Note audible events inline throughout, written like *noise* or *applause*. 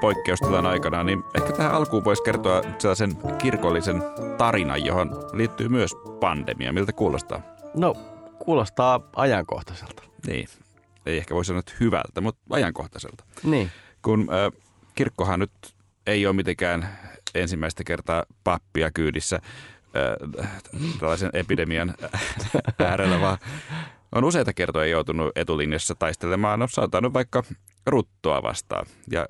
poikkeustilan aikana, niin ehkä tähän alkuun voisi kertoa sellaisen kirkollisen tarinan, johon liittyy myös pandemia. Miltä kuulostaa? No, kuulostaa ajankohtaiselta. Niin, ei ehkä voi sanoa että hyvältä, mutta ajankohtaiselta. Niin. Kun ää, kirkkohan nyt ei ole mitenkään ensimmäistä kertaa pappia kyydissä ää, tällaisen epidemian äärellä, vaan on useita kertoja joutunut etulinjassa taistelemaan, on saattanut vaikka ruttoa vastaan. Ja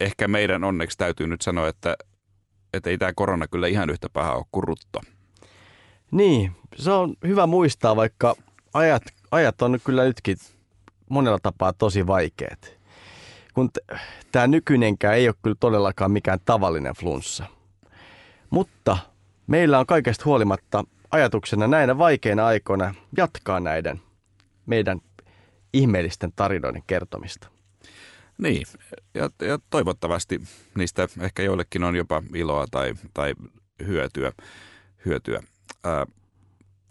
ehkä meidän onneksi täytyy nyt sanoa, että, että ei tämä korona kyllä ihan yhtä paha ole kuin rutto. Niin, se on hyvä muistaa, vaikka ajat, ajat on kyllä nytkin monella tapaa tosi vaikeat. Kun t- tämä nykyinenkään ei ole kyllä todellakaan mikään tavallinen flunssa. Mutta meillä on kaikesta huolimatta ajatuksena näinä vaikeina aikoina jatkaa näiden meidän ihmeellisten tarinoiden kertomista. Niin, ja, ja toivottavasti niistä ehkä joillekin on jopa iloa tai, tai hyötyä. hyötyä. Ää,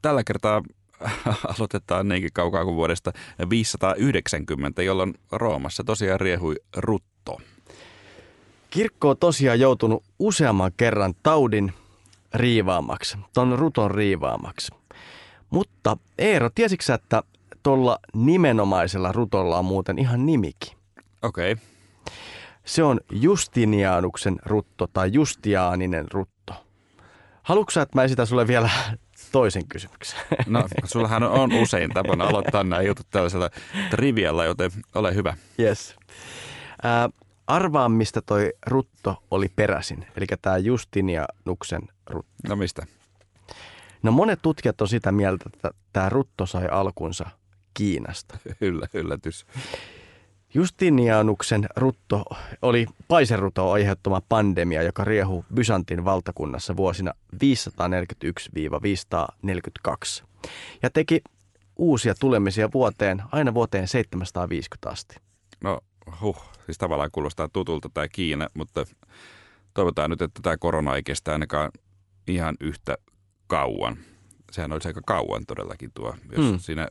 tällä kertaa *laughs* aloitetaan niinkin kaukaa kuin vuodesta 590, jolloin Roomassa tosiaan riehui rutto. Kirkko on tosiaan joutunut useamman kerran taudin riivaamaksi, ton ruton riivaamaksi. Mutta Eero, tiesitkö että tuolla nimenomaisella rutolla on muuten ihan nimikin? Okei. Okay. Se on Justinianuksen rutto tai Justiaaninen rutto. Haluatko että mä esitän sulle vielä *laughs* toisen kysymyksen? No, sullahan on usein tapana aloittaa nämä jutut tällaisella trivialla, joten ole hyvä. Yes. Äh, arvaa, mistä toi rutto oli peräisin, eli tämä Justinianuksen rutto. No mistä? No monet tutkijat on sitä mieltä, että tämä rutto sai alkunsa Kiinasta. Yllä, *laughs* yllätys. Justinianuksen rutto oli paiseruto aiheuttama pandemia, joka riehu Byzantin valtakunnassa vuosina 541-542 ja teki uusia tulemisia vuoteen, aina vuoteen 750 asti. No huh, siis tavallaan kuulostaa tutulta tämä Kiina, mutta toivotaan nyt, että tämä korona ei kestä ainakaan ihan yhtä kauan. Sehän olisi aika kauan todellakin tuo, jos mm. siinä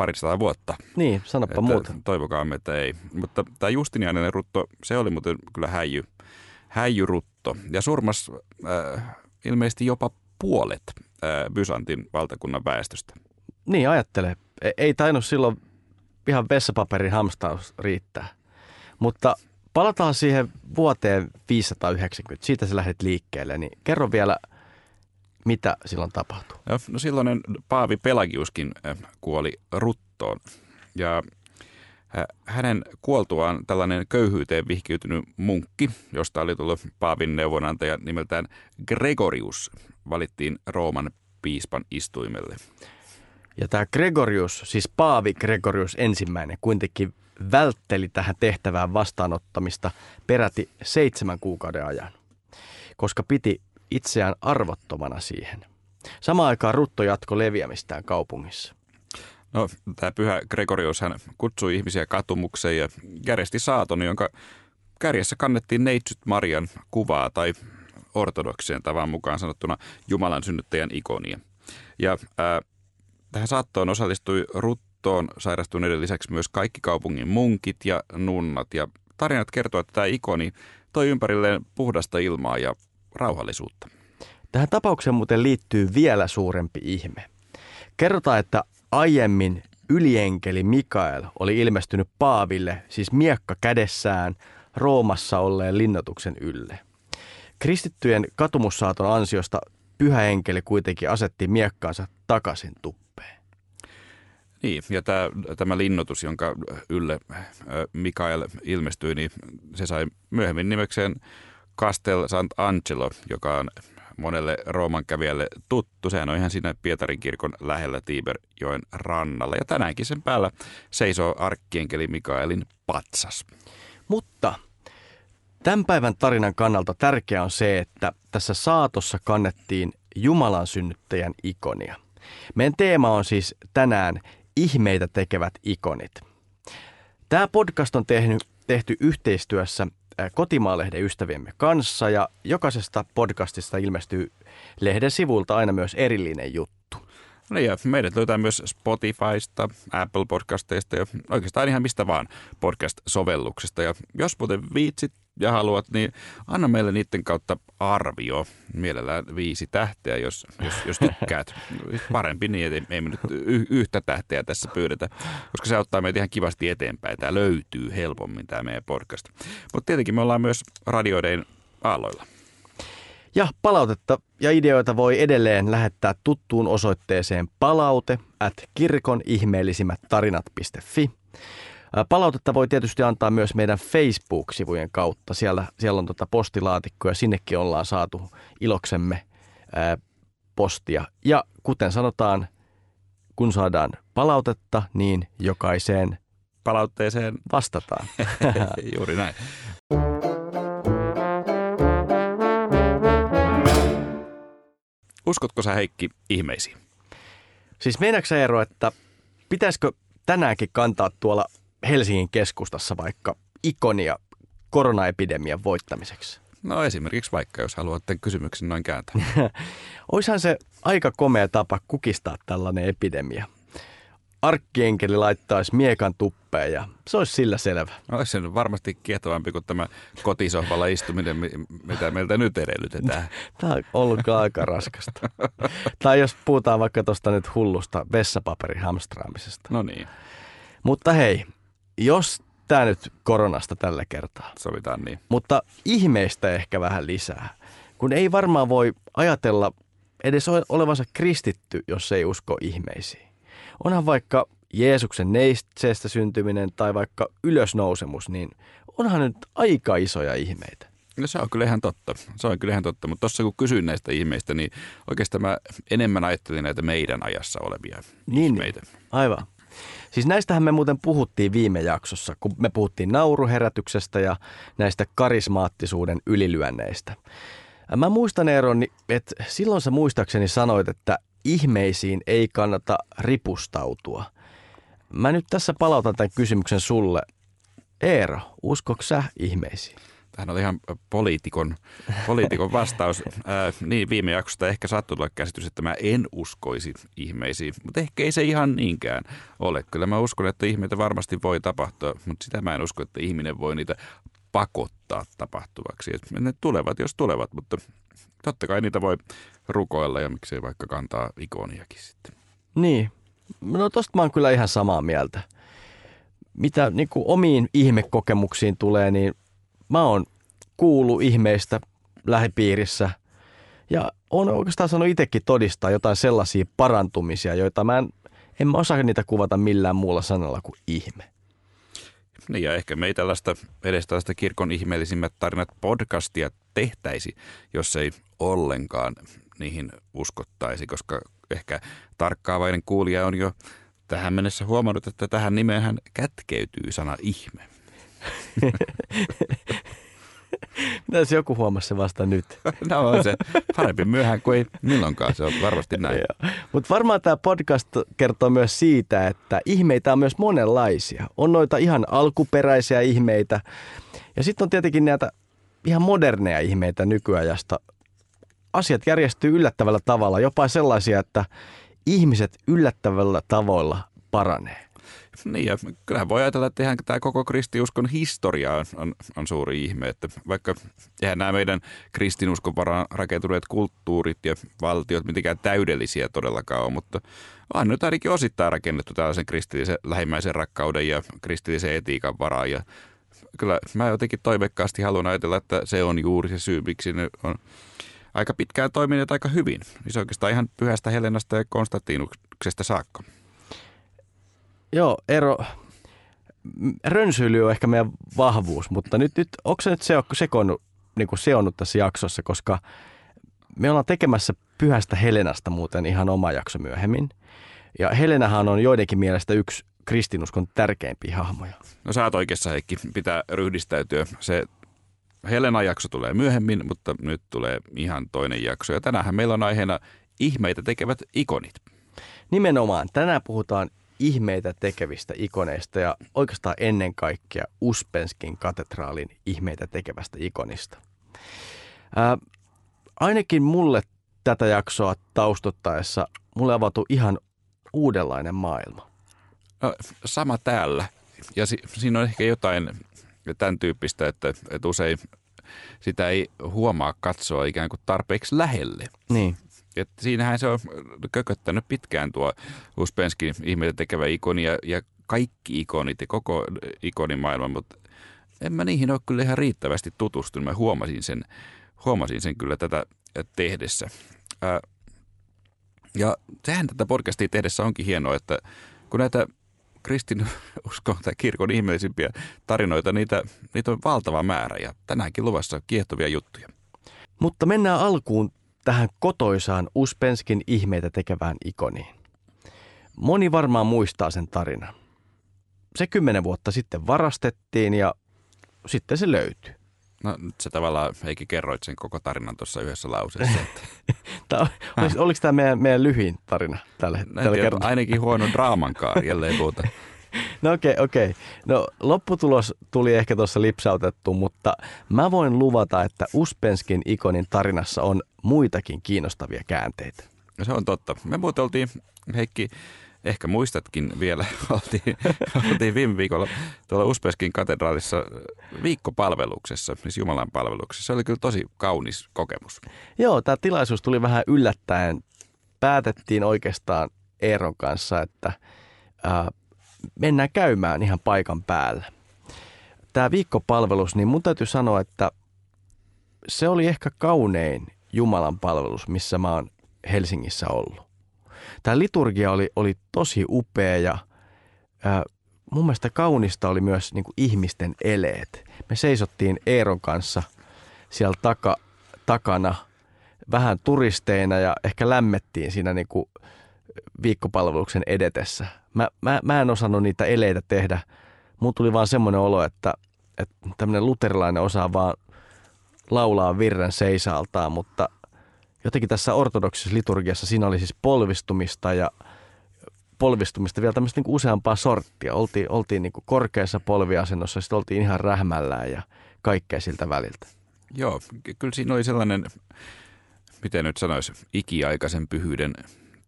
parisataa vuotta. Niin, sanoppa muuta. Toivokaamme, että ei. Mutta tämä Justinianinen rutto, se oli muuten kyllä häijy, häijyrutto. Ja surmas äh, ilmeisesti jopa puolet äh, Byzantin valtakunnan väestöstä. Niin, ajattele. E- ei tainnut silloin ihan vessapaperin hamstaus riittää. Mutta palataan siihen vuoteen 590. Siitä sä lähdet liikkeelle. Niin kerro vielä, mitä silloin tapahtui? No silloinen Paavi Pelagiuskin äh, kuoli ruttoon. Ja äh, hänen kuoltuaan tällainen köyhyyteen vihkiytynyt munkki, josta oli tullut Paavin neuvonantaja nimeltään Gregorius, valittiin Rooman piispan istuimelle. Ja tämä Gregorius, siis Paavi Gregorius ensimmäinen, kuitenkin vältteli tähän tehtävään vastaanottamista peräti seitsemän kuukauden ajan, koska piti itseään arvottomana siihen. Samaan aikaan rutto jatko leviämistään kaupungissa. No, tämä pyhä Gregorius hän kutsui ihmisiä katumukseen ja järjesti saaton, jonka kärjessä kannettiin neitsyt Marian kuvaa tai ortodoksien tavan mukaan sanottuna Jumalan synnyttäjän ikonia. Ja ää, tähän saattoon osallistui ruttoon sairastuneiden lisäksi myös kaikki kaupungin munkit ja nunnat. Ja tarinat kertovat, että tämä ikoni toi ympärilleen puhdasta ilmaa ja rauhallisuutta. Tähän tapaukseen muuten liittyy vielä suurempi ihme. Kerrotaan, että aiemmin ylienkeli Mikael oli ilmestynyt Paaville, siis miekka kädessään, Roomassa olleen linnoituksen ylle. Kristittyjen katumussaaton ansiosta pyhä enkeli kuitenkin asetti miekkaansa takaisin tuppeen. Niin, ja tämä, tämä linnoitus, jonka ylle Mikael ilmestyi, niin se sai myöhemmin nimekseen Castel Sant'Angelo, joka on monelle Rooman kävijälle tuttu. Sehän on ihan siinä Pietarin kirkon lähellä Tiberjoen rannalla. Ja tänäänkin sen päällä seisoo arkkienkeli Mikaelin patsas. Mutta tämän päivän tarinan kannalta tärkeää on se, että tässä saatossa kannettiin Jumalan synnyttäjän ikonia. Meidän teema on siis tänään ihmeitä tekevät ikonit. Tämä podcast on tehnyt, tehty yhteistyössä Kotimaalehden ystäviemme kanssa ja jokaisesta podcastista ilmestyy lehden sivulta aina myös erillinen juttu. No ja meidät löytää myös Spotifysta, Apple Podcasteista ja oikeastaan ihan mistä vaan podcast-sovelluksesta. Ja jos muuten viitsit ja haluat, niin anna meille niiden kautta arvio. Mielellään viisi tähteä, jos, jos, jos tykkäät. Parempi niin, että ei me nyt yhtä tähteä tässä pyydetä, koska se auttaa meitä ihan kivasti eteenpäin. Tämä löytyy helpommin, tämä meidän podcast. Mutta tietenkin me ollaan myös radioiden aalloilla. Ja palautetta ja ideoita voi edelleen lähettää tuttuun osoitteeseen palaute at kirkon ihmeellisimmät tarinat.fi. Palautetta voi tietysti antaa myös meidän Facebook-sivujen kautta. Siellä, siellä on tota postilaatikko ja sinnekin ollaan saatu iloksemme ää, postia. Ja kuten sanotaan, kun saadaan palautetta, niin jokaiseen palautteeseen vastataan. *laughs* Juuri näin. Uskotko sä Heikki ihmeisiin? Siis meinaatko Eero, että pitäisikö tänäänkin kantaa tuolla Helsingin keskustassa vaikka ikonia koronaepidemian voittamiseksi? No esimerkiksi vaikka, jos haluat tämän kysymyksen noin kääntää. *laughs* Oishan se aika komea tapa kukistaa tällainen epidemia. Arkkienkeli laittaisi miekan tuppeen ja se olisi sillä selvä. No, olisi se varmasti kiehtovampi kuin tämä kotisohvalla istuminen, mitä meiltä nyt edellytetään. *laughs* Tämä on ollut aika raskasta. tai jos puhutaan vaikka tuosta nyt hullusta vessapaperin hamstraamisesta. No niin. Mutta hei, jos tämä nyt koronasta tällä kertaa. Sovitaan niin. Mutta ihmeistä ehkä vähän lisää. Kun ei varmaan voi ajatella edes olevansa kristitty, jos ei usko ihmeisiin. Onhan vaikka Jeesuksen neitseestä syntyminen tai vaikka ylösnousemus, niin onhan nyt aika isoja ihmeitä. No se on kyllä ihan totta. Se on kyllä ihan totta. Mutta tuossa kun kysyin näistä ihmeistä, niin oikeastaan mä enemmän ajattelin näitä meidän ajassa olevia niin, ihmeitä. Aivan. Siis näistähän me muuten puhuttiin viime jaksossa, kun me puhuttiin nauruherätyksestä ja näistä karismaattisuuden ylilyönneistä. Mä muistan Eeron, että silloin sä muistaakseni sanoit, että ihmeisiin ei kannata ripustautua. Mä nyt tässä palautan tämän kysymyksen sulle. Eero, uskoks sä ihmeisiin? Tähän oli ihan poliitikon, poliitikon vastaus. *laughs* Ää, niin, viime jaksosta ehkä saattoi tulla käsitys, että mä en uskoisi ihmeisiin, mutta ehkä ei se ihan niinkään ole. Kyllä mä uskon, että ihmeitä varmasti voi tapahtua, mutta sitä mä en usko, että ihminen voi niitä pakottaa tapahtuvaksi. Et ne tulevat, jos tulevat, mutta totta kai niitä voi rukoilla ja miksei vaikka kantaa ikoniakin sitten. Niin, no tosta mä oon kyllä ihan samaa mieltä. Mitä niin kuin omiin ihmekokemuksiin tulee, niin mä oon kuullut ihmeistä lähipiirissä ja on oikeastaan sanonut itsekin todistaa jotain sellaisia parantumisia, joita mä en, en mä osaa niitä kuvata millään muulla sanalla kuin ihme. Niin ja ehkä me ei tällaista, edes tällaista kirkon ihmeellisimmät tarinat podcastia tehtäisi, jos ei ollenkaan niihin uskottaisi, koska ehkä tarkkaavainen kuulija on jo tähän mennessä huomannut, että tähän nimeen kätkeytyy sana ihme. *laughs* Mitäs joku huomasi se vasta nyt? *laughs* no on se parempi myöhään kuin ei milloinkaan, se on varmasti näin. Mutta varmaan tämä podcast kertoo myös siitä, että ihmeitä on myös monenlaisia. On noita ihan alkuperäisiä ihmeitä ja sitten on tietenkin näitä ihan moderneja ihmeitä nykyajasta. Asiat järjestyy yllättävällä tavalla, jopa sellaisia, että ihmiset yllättävällä tavoilla paranee. Niin ja kyllähän voi ajatella, että ihan tämä koko kristiuskon historia on, on, on suuri ihme, että vaikka eihän nämä meidän kristinuskon varaan rakentuneet kulttuurit ja valtiot mitenkään täydellisiä todellakaan ole, mutta on nyt ainakin osittain rakennettu tällaisen kristillisen lähimmäisen rakkauden ja kristillisen etiikan varaan ja kyllä mä jotenkin toivekkaasti haluan ajatella, että se on juuri se syy, miksi ne on aika pitkään toimineet aika hyvin. Niin se oikeastaan ihan pyhästä Helenasta ja Konstantinuksesta saakka. Joo, ero. Rönsyily on ehkä meidän vahvuus, mutta nyt, nyt onko se nyt se, sekoonnut, niin kuin seonnut tässä jaksossa, koska me ollaan tekemässä Pyhästä Helenasta muuten ihan oma jakso myöhemmin. Ja Helenahan on joidenkin mielestä yksi kristinuskon tärkeimpiä hahmoja. No sä oot oikeassa Heikki, pitää ryhdistäytyä. Se Helena-jakso tulee myöhemmin, mutta nyt tulee ihan toinen jakso. Ja tänään meillä on aiheena ihmeitä tekevät ikonit. Nimenomaan. Tänään puhutaan ihmeitä tekevistä ikoneista ja oikeastaan ennen kaikkea Uspenskin katedraalin ihmeitä tekevästä ikonista. Ää, ainakin mulle tätä jaksoa taustottaessa mulle avautui ihan uudenlainen maailma. No, sama täällä. Ja si- siinä on ehkä jotain tämän tyyppistä, että, että usein sitä ei huomaa katsoa ikään kuin tarpeeksi lähelle. Niin. Et siinähän se on kököttänyt pitkään tuo Uspenskin ihmeitä tekevä ikoni ja, ja kaikki ikonit ja koko ikonimaailma, mutta en mä niihin ole kyllä ihan riittävästi tutustunut. Mä huomasin sen, huomasin sen kyllä tätä tehdessä. Ää, ja sehän tätä podcastia tehdessä onkin hienoa, että kun näitä kristin uskon tai kirkon ihmeellisimpiä tarinoita, niitä, niitä on valtava määrä ja tänäänkin luvassa kiehtovia juttuja. Mutta mennään alkuun tähän kotoisaan Uspenskin ihmeitä tekevään ikoniin. Moni varmaan muistaa sen tarinan. Se kymmenen vuotta sitten varastettiin ja sitten se löytyi. No nyt sä tavallaan Heikki kerroit sen koko tarinan tuossa yhdessä lauseessa. Että... Tämä, oliko, oliko tämä meidän, meidän lyhin tarina tällä, tällä tiedä, kertaa? Ainakin huono draamankaan, jälleen muuta. *laughs* No okei, okay, okei. Okay. No lopputulos tuli ehkä tuossa lipsautettu, mutta mä voin luvata, että Uspenskin ikonin tarinassa on muitakin kiinnostavia käänteitä. No se on totta. Me muuten oltiin, Heikki, ehkä muistatkin vielä, *laughs* oltiin, oltiin viime viikolla tuolla Uspenskin katedraalissa viikkopalveluksessa, siis Jumalan palveluksessa. Se oli kyllä tosi kaunis kokemus. Joo, tämä tilaisuus tuli vähän yllättäen. Päätettiin oikeastaan Eeron kanssa, että ää, mennään käymään ihan paikan päällä. Tämä viikkopalvelus, niin mun täytyy sanoa, että se oli ehkä kaunein Jumalan palvelus, missä mä oon Helsingissä ollut. Tämä liturgia oli, oli tosi upea ja ää, mun mielestä kaunista oli myös niin kuin ihmisten eleet. Me seisottiin Eeron kanssa siellä taka, takana vähän turisteina ja ehkä lämmettiin siinä niin kuin viikkopalveluksen edetessä. Mä, mä, mä en osannut niitä eleitä tehdä. Mun tuli vaan semmoinen olo, että, että tämmöinen luterilainen osaa vaan laulaa virren seisaaltaan, mutta jotenkin tässä ortodoksisessa liturgiassa siinä oli siis polvistumista ja polvistumista vielä tämmöistä niin useampaa sorttia. Oltiin, oltiin niin korkeassa polviasennossa, sitten oltiin ihan rähmällään ja kaikkea siltä väliltä. Joo, kyllä siinä oli sellainen, miten nyt sanoisi, ikiaikaisen pyhyyden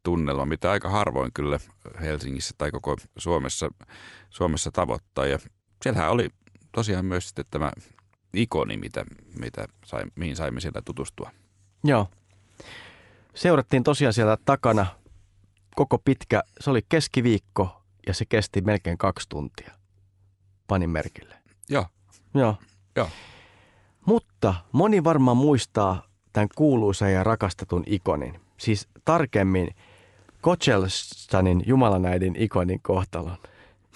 tunnelma, mitä aika harvoin kyllä Helsingissä tai koko Suomessa, Suomessa tavoittaa. Ja siellähän oli tosiaan myös sitten tämä ikoni, mitä, mitä sai, mihin saimme siellä tutustua. Joo. Seurattiin tosiaan siellä takana koko pitkä, se oli keskiviikko ja se kesti melkein kaksi tuntia. Panin merkille. Joo. Joo. Joo. Mutta moni varmaan muistaa tämän kuuluisan ja rakastetun ikonin. Siis tarkemmin Kochelstanin Jumalanäidin ikonin kohtalon.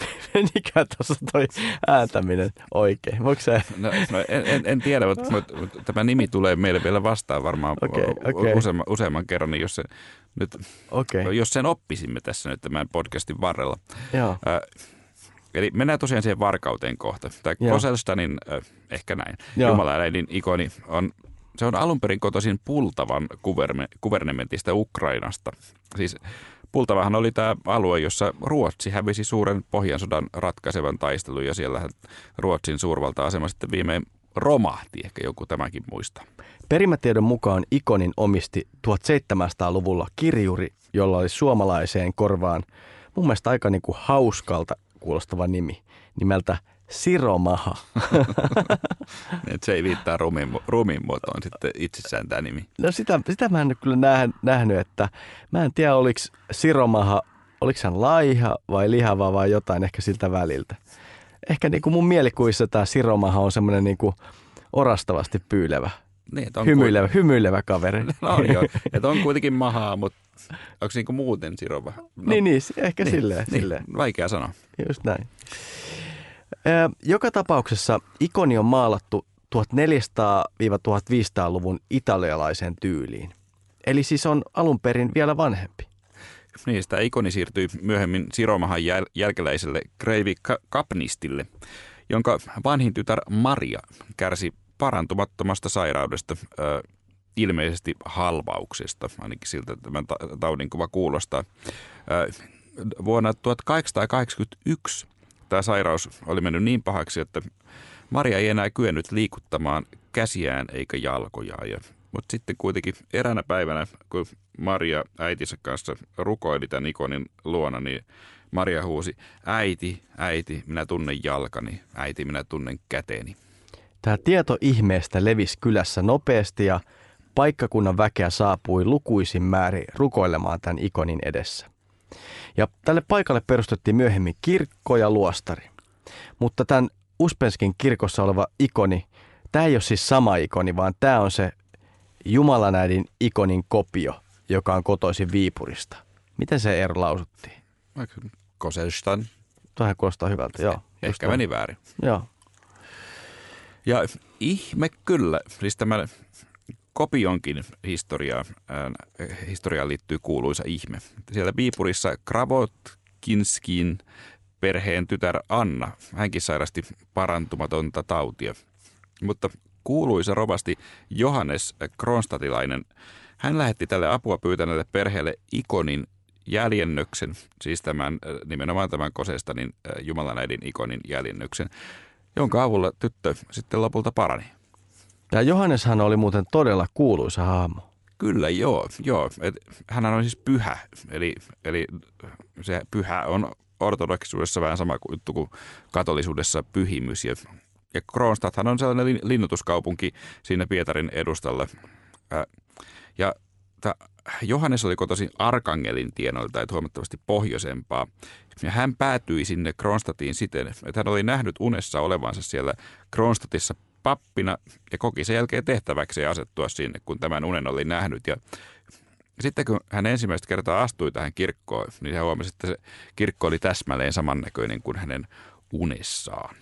*laughs* Menikö tuossa toi ääntäminen oikein? Voiko se? No, no en, en, en, tiedä, mutta, mutta, tämä nimi tulee meille vielä vastaan varmaan okay, okay. Useamman, useamman kerran, niin jos, se nyt, okay. jos sen oppisimme tässä nyt tämän podcastin varrella. Joo. Äh, eli mennään tosiaan siihen varkauteen kohta. Tämä Koselstanin, äh, ehkä näin, Jumalanäidin ikoni on se on alun perin kotoisin Pultavan kuvernementista Ukrainasta. Siis Pultavahan oli tämä alue, jossa Ruotsi hävisi suuren Pohjansodan ratkaisevan taistelun ja siellä Ruotsin suurvalta-asema sitten viimein romahti, ehkä joku tämäkin muista. Perimätiedon mukaan ikonin omisti 1700-luvulla kirjuri, jolla oli suomalaiseen korvaan mun mielestä aika niin kuin hauskalta kuulostava nimi nimeltä Siromaha. *laughs* Et se ei viittaa rumin, rumin muotoon sitten itsessään tämä nimi. No sitä, sitä mä en nyt kyllä nähnyt, että mä en tiedä oliko Siromaha, oliko hän laiha vai lihava vai jotain ehkä siltä väliltä. Ehkä niin kuin mun mielikuvissa tämä Siromaha on semmoinen niin kuin orastavasti pyylevä. Niin, on hymyilevä, ku... hymyilevä kaveri. *laughs* No joo, että on kuitenkin mahaa, mutta onko niin kuin muuten Siroma? No, niin, niin, ehkä niin, silleen, niin, silleen. Vaikea sanoa. Just näin. Joka tapauksessa ikoni on maalattu 1400-1500-luvun italialaiseen tyyliin. Eli siis on alun perin vielä vanhempi. Niin, sitä ikoni siirtyi myöhemmin Siromahan jäl- jälkeläiselle Kreivi Kapnistille, jonka vanhin tytär Maria kärsi parantumattomasta sairaudesta, äh, ilmeisesti halvauksesta, ainakin siltä tämän taudin kuva kuulostaa. Äh, vuonna 1881 tämä sairaus oli mennyt niin pahaksi, että Maria ei enää kyennyt liikuttamaan käsiään eikä jalkojaan. Ja Mutta sitten kuitenkin eräänä päivänä, kun Maria äitinsä kanssa rukoili tämän ikonin luona, niin Maria huusi, äiti, äiti, minä tunnen jalkani, äiti, minä tunnen käteeni. Tämä tieto ihmeestä levisi kylässä nopeasti ja paikkakunnan väkeä saapui lukuisin määrin rukoilemaan tämän ikonin edessä. Ja tälle paikalle perustettiin myöhemmin kirkko ja luostari. Mutta tämän Uspenskin kirkossa oleva ikoni, tämä ei ole siis sama ikoni, vaan tämä on se Jumalanäidin ikonin kopio, joka on kotoisin Viipurista. Miten se ero lausuttiin? Koselstan. Tuohan kuulostaa hyvältä, joo. Ehkä meni väärin. Joo. Ja ihme kyllä, siis tämä kopionkin historia, äh, historiaan liittyy kuuluisa ihme. Siellä Viipurissa Kravotkinskin perheen tytär Anna, hänkin sairasti parantumatonta tautia. Mutta kuuluisa rovasti Johannes Kronstatilainen, hän lähetti tälle apua pyytäneelle perheelle ikonin jäljennöksen, siis tämän, nimenomaan tämän Kosestanin Jumalanäidin ikonin jäljennöksen, jonka avulla tyttö sitten lopulta parani. Ja Johanneshan oli muuten todella kuuluisa hahmo. Kyllä, joo. joo. Hänhän on siis pyhä, eli, eli se pyhä on ortodoksisuudessa vähän sama juttu kuin katolisuudessa pyhimys. Ja, ja Kronstadthan on sellainen linnutuskaupunki siinä Pietarin edustalla. Ja Johannes oli kotoisin Arkangelin tienoilta, että huomattavasti pohjoisempaa. Ja hän päätyi sinne Kronstadtiin siten, että hän oli nähnyt unessa olevansa siellä Kronstadtissa pappina ja koki sen jälkeen tehtäväksi asettua sinne, kun tämän unen oli nähnyt. Ja sitten kun hän ensimmäistä kertaa astui tähän kirkkoon, niin hän huomasi, että se kirkko oli täsmälleen samannäköinen kuin hänen unessaan.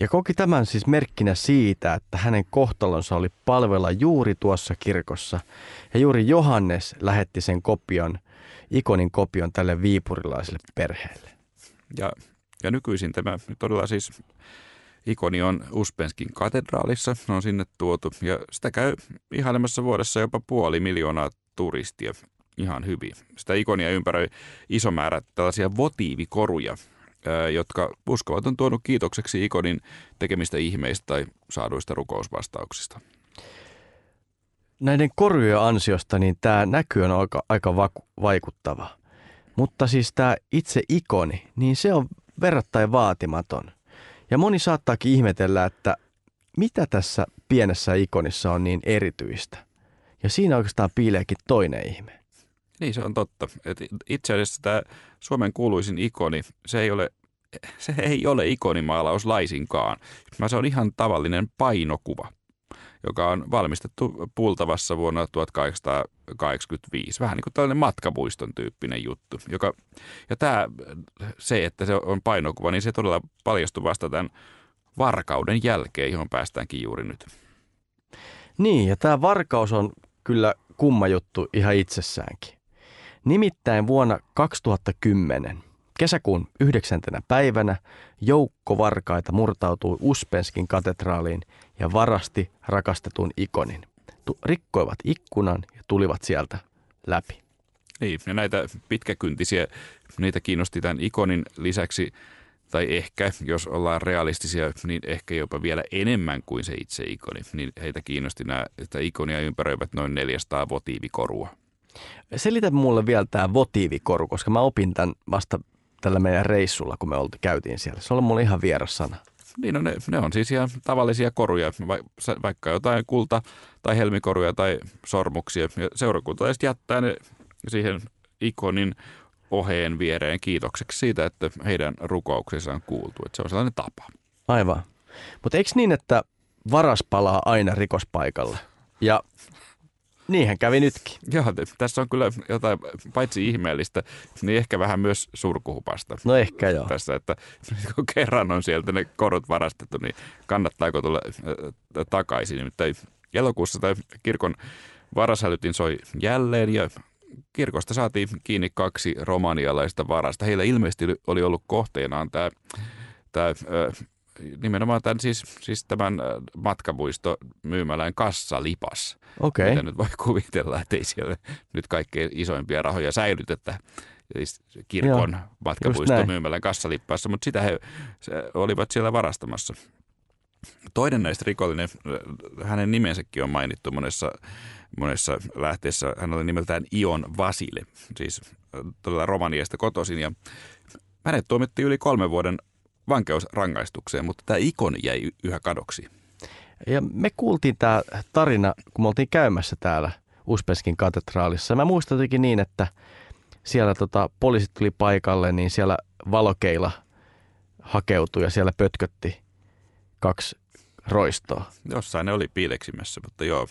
Ja koki tämän siis merkkinä siitä, että hänen kohtalonsa oli palvella juuri tuossa kirkossa. Ja juuri Johannes lähetti sen kopion, ikonin kopion tälle viipurilaiselle perheelle. Ja, ja nykyisin tämä todella siis ikoni on Uspenskin katedraalissa, on sinne tuotu ja sitä käy ihailemassa vuodessa jopa puoli miljoonaa turistia ihan hyvin. Sitä ikonia ympäröi iso määrä tällaisia votiivikoruja, jotka uskovat on tuonut kiitokseksi ikonin tekemistä ihmeistä tai saaduista rukousvastauksista. Näiden korujen ansiosta niin tämä näky on aika, aika vaikuttava. Mutta siis tämä itse ikoni, niin se on verrattain vaatimaton. Ja moni saattaakin ihmetellä, että mitä tässä pienessä ikonissa on niin erityistä. Ja siinä oikeastaan piileekin toinen ihme. Niin, se on totta. Et itse asiassa tämä Suomen kuuluisin ikoni, se ei ole, se ei ole ikonimaalaus laisinkaan, se on ihan tavallinen painokuva, joka on valmistettu Pultavassa vuonna 1885. Vähän niin kuin tällainen matkamuiston tyyppinen juttu. Joka, ja tämä, se, että se on painokuva, niin se todella paljastui vasta tämän varkauden jälkeen, johon päästäänkin juuri nyt. Niin, ja tämä varkaus on kyllä kumma juttu ihan itsessäänkin. Nimittäin vuonna 2010 kesäkuun yhdeksäntenä päivänä joukko varkaita murtautui Uspenskin katedraaliin ja varasti rakastetun ikonin. Rikkoivat ikkunan ja tulivat sieltä läpi. Niin, ja näitä pitkäkyntisiä, niitä kiinnosti tämän ikonin lisäksi, tai ehkä, jos ollaan realistisia, niin ehkä jopa vielä enemmän kuin se itse ikoni. Niin heitä kiinnosti nämä, että ikonia ympäröivät noin 400 votiivikorua. Selitä mulle vielä tämä votiivikoru, koska mä opin tämän vasta tällä meidän reissulla, kun me oltiin, käytiin siellä. Se on mulle ihan vieras sana. Niin, no ne, ne on siis ihan tavallisia koruja, vaikka jotain kulta- tai helmikoruja tai sormuksia. Ja seurakunta jättää ne siihen ikonin oheen viereen kiitokseksi siitä, että heidän rukouksissa on kuultu. Että se on sellainen tapa. Aivan. Mutta eikö niin, että varas palaa aina rikospaikalle? Ja Niinhän kävi nytkin. Joo, tässä on kyllä jotain paitsi ihmeellistä, niin ehkä vähän myös surkuhupasta. No ehkä joo. Tässä, että kun kerran on sieltä ne korut varastettu, niin kannattaako tulla äh, takaisin. Nimittäin elokuussa tai kirkon varashälytin soi jälleen ja kirkosta saatiin kiinni kaksi romanialaista varasta. Heillä ilmeisesti oli ollut kohteenaan tämä, tämä nimenomaan tämän, siis, siis tämän äh, matkamuisto myymälään kassalipas. Okay. Mitä nyt voi *laughs* kuvitella, että ei siellä nyt kaikkein isoimpia rahoja säilytetä siis kirkon Joo, myymälään kassalippaassa, mutta sitä he olivat siellä varastamassa. Toinen näistä rikollinen, hänen nimensäkin on mainittu monessa, monessa lähteessä. Hän oli nimeltään Ion Vasile, siis todella Romaniasta kotoisin. Ja hänet tuomittiin yli kolmen vuoden vankeusrangaistukseen, mutta tämä ikoni jäi yhä kadoksi. Ja me kuultiin tämä tarina, kun me oltiin käymässä täällä Uspenskin katedraalissa. Mä muistan jotenkin niin, että siellä tota, poliisit tuli paikalle, niin siellä valokeila hakeutui ja siellä pötkötti kaksi roistoa. Jossain ne oli piileksimässä, mutta joo,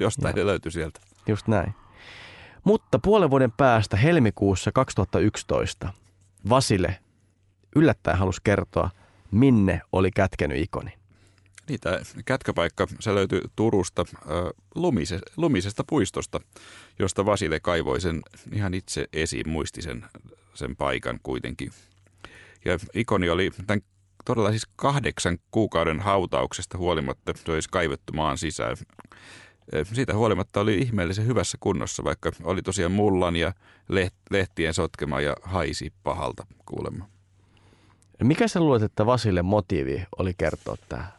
jostain joo. ne löytyi sieltä. Just näin. Mutta puolen vuoden päästä helmikuussa 2011 Vasile yllättäen halusi kertoa, minne oli kätkenyt ikoni. Niin, tämä kätköpaikka, se löytyi Turusta äh, lumise, lumisesta puistosta, josta Vasile kaivoi sen ihan itse esiin, muisti sen, sen paikan kuitenkin. Ja ikoni oli tämän todella siis kahdeksan kuukauden hautauksesta huolimatta, se olisi kaivettu maan sisään. Siitä huolimatta oli ihmeellisen hyvässä kunnossa, vaikka oli tosiaan mullan ja lehtien sotkema ja haisi pahalta kuulemma. Mikä sä luulet, että Vasille motiivi oli kertoa tämä?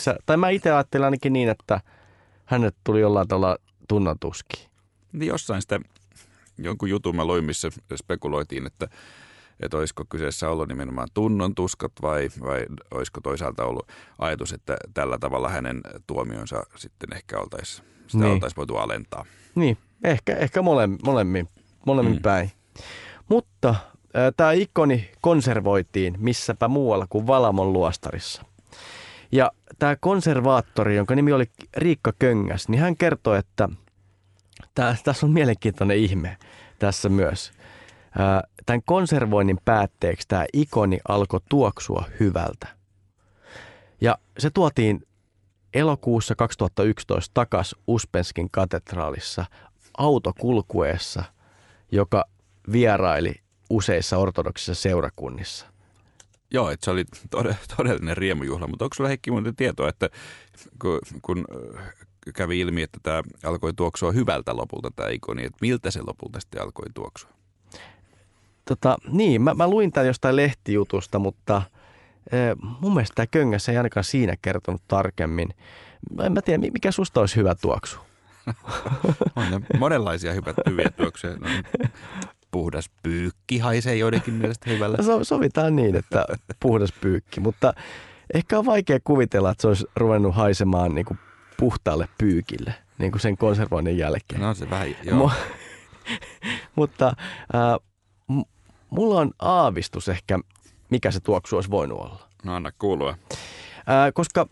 Sä, tai mä itse ajattelin ainakin niin, että hänet tuli jollain tavalla tunnatuski. Niin jossain sitä jonkun jutun mä luin, missä spekuloitiin, että, että olisiko kyseessä ollut nimenomaan tunnon tuskat vai, vai olisiko toisaalta ollut ajatus, että tällä tavalla hänen tuomionsa sitten ehkä oltaisiin, sitä niin. oltaisiin voitu alentaa. Niin, ehkä, ehkä molemmin, molemmin, molemmin mm. päin. Mutta Tämä ikoni konservoitiin missäpä muualla kuin Valamon luostarissa. Ja tämä konservaattori, jonka nimi oli Riikka Köngäs, niin hän kertoi, että tämä, tässä on mielenkiintoinen ihme tässä myös. Tämän konservoinnin päätteeksi tämä ikoni alkoi tuoksua hyvältä. Ja se tuotiin elokuussa 2011 takas Uspenskin katedraalissa autokulkueessa, joka vieraili useissa ortodoksissa seurakunnissa. Joo, että se oli todellinen riemujuhla, mutta onko sulla Heikki muuten tietoa, että kun, kun äh, kävi ilmi, että tämä alkoi tuoksua hyvältä lopulta tämä ikoni, että miltä se lopulta sitten alkoi tuoksua? Tota, niin, mä, mä luin tämän jostain lehtijutusta, mutta e, mun mielestä tämä Köngässä ei ainakaan siinä kertonut tarkemmin. Mä en mä tiedä, mikä susta olisi hyvä tuoksu? *laughs* on monenlaisia hyvät, hyviä tuoksuja. No, puhdas pyykki haisee joidenkin mielestä hyvällä. So, sovitaan niin, että puhdas pyykki, mutta ehkä on vaikea kuvitella, että se olisi ruvennut haisemaan niin kuin puhtaalle pyykille niin kuin sen konservoinnin jälkeen. No se vähän, joo. *laughs* mutta äh, m- mulla on aavistus ehkä, mikä se tuoksu olisi voinut olla. No anna kuulua. Äh, koska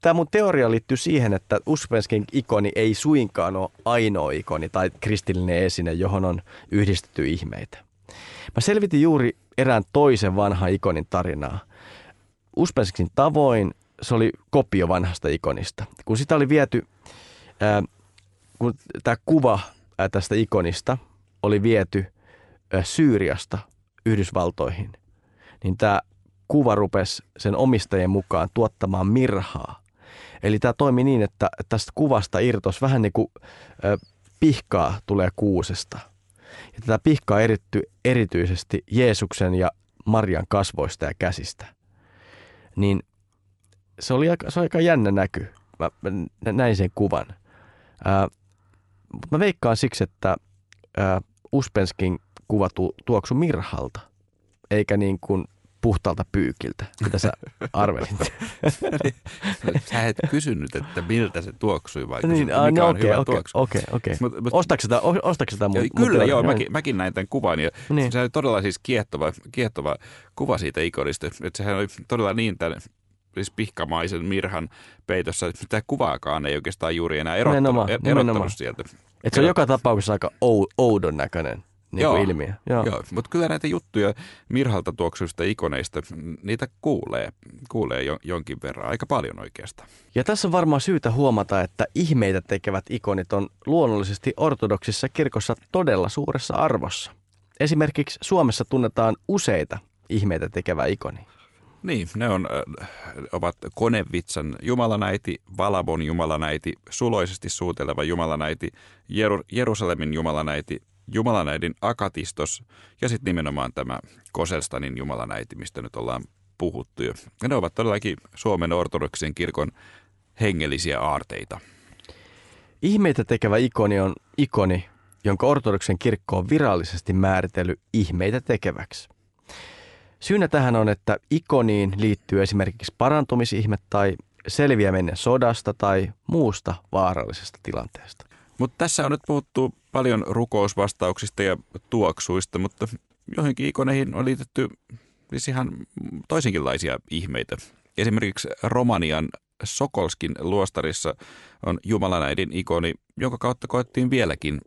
tämä mun teoria liittyy siihen, että Uspenskin ikoni ei suinkaan ole ainoa ikoni tai kristillinen esine, johon on yhdistetty ihmeitä. Mä selvitin juuri erään toisen vanhan ikonin tarinaa. Uspenskin tavoin se oli kopio vanhasta ikonista. Kun sitä oli viety, ää, kun tämä kuva ää, tästä ikonista oli viety ää, Syyriasta Yhdysvaltoihin, niin tämä kuva rupesi sen omistajien mukaan tuottamaan mirhaa. Eli tämä toimi niin, että tästä kuvasta irtos vähän niin kuin pihkaa tulee kuusesta. Ja tätä pihkaa eritty erityisesti Jeesuksen ja Marian kasvoista ja käsistä. Niin se oli aika, se oli aika jännä näky. Mä, näin sen kuvan. Ää, mä veikkaan siksi, että ää, Uspenskin kuva tu, tuoksu mirhalta, eikä niin kuin puhtaalta pyykiltä, mitä sä *laughs* arvelit. sä et kysynyt, että miltä se tuoksui, vai niin, kysynyt, mikä no, on okay, hyvä okay, tuoksu. Okei, okay, okei. Okay. Ostatko sitä, ostatko sitä mun, Kyllä, mun joo, mäkin, mäkin näin tämän kuvan. Ja niin. Se oli todella siis kiehtova, kiehtova kuva siitä ikonista. Että sehän oli todella niin tämän siis pihkamaisen mirhan peitossa, että sitä kuvaakaan ei oikeastaan juuri enää erottanut, nimenomaan, erottanut nimenomaan. sieltä. Että se on joka tapauksessa aika oudon näköinen niin joo, ilmiö. Joo, joo mutta kyllä näitä juttuja Mirhalta tuoksuista ikoneista, niitä kuulee, kuulee jo, jonkin verran, aika paljon oikeastaan. Ja tässä on varmaan syytä huomata, että ihmeitä tekevät ikonit on luonnollisesti ortodoksissa kirkossa todella suuressa arvossa. Esimerkiksi Suomessa tunnetaan useita ihmeitä tekevä ikoni. Niin, ne on, ovat Konevitsan jumalanäiti, Valabon jumalanäiti, suloisesti suuteleva jumalanäiti, Jerusalemin jumalanäiti, jumalanäidin Akatistos ja sitten nimenomaan tämä Koselstanin jumalanäiti, mistä nyt ollaan puhuttu. Ja ne ovat todellakin Suomen ortodoksisen kirkon hengellisiä aarteita. Ihmeitä tekevä ikoni on ikoni, jonka ortodoksen kirkko on virallisesti määritellyt ihmeitä tekeväksi. Syynä tähän on, että ikoniin liittyy esimerkiksi parantumisihme tai selviäminen sodasta tai muusta vaarallisesta tilanteesta. Mutta tässä on nyt puhuttu paljon rukousvastauksista ja tuoksuista, mutta joihinkin ikoneihin on liitetty siis ihan toisenkinlaisia ihmeitä. Esimerkiksi Romanian Sokolskin luostarissa on Jumalanäidin ikoni, jonka kautta koettiin vieläkin,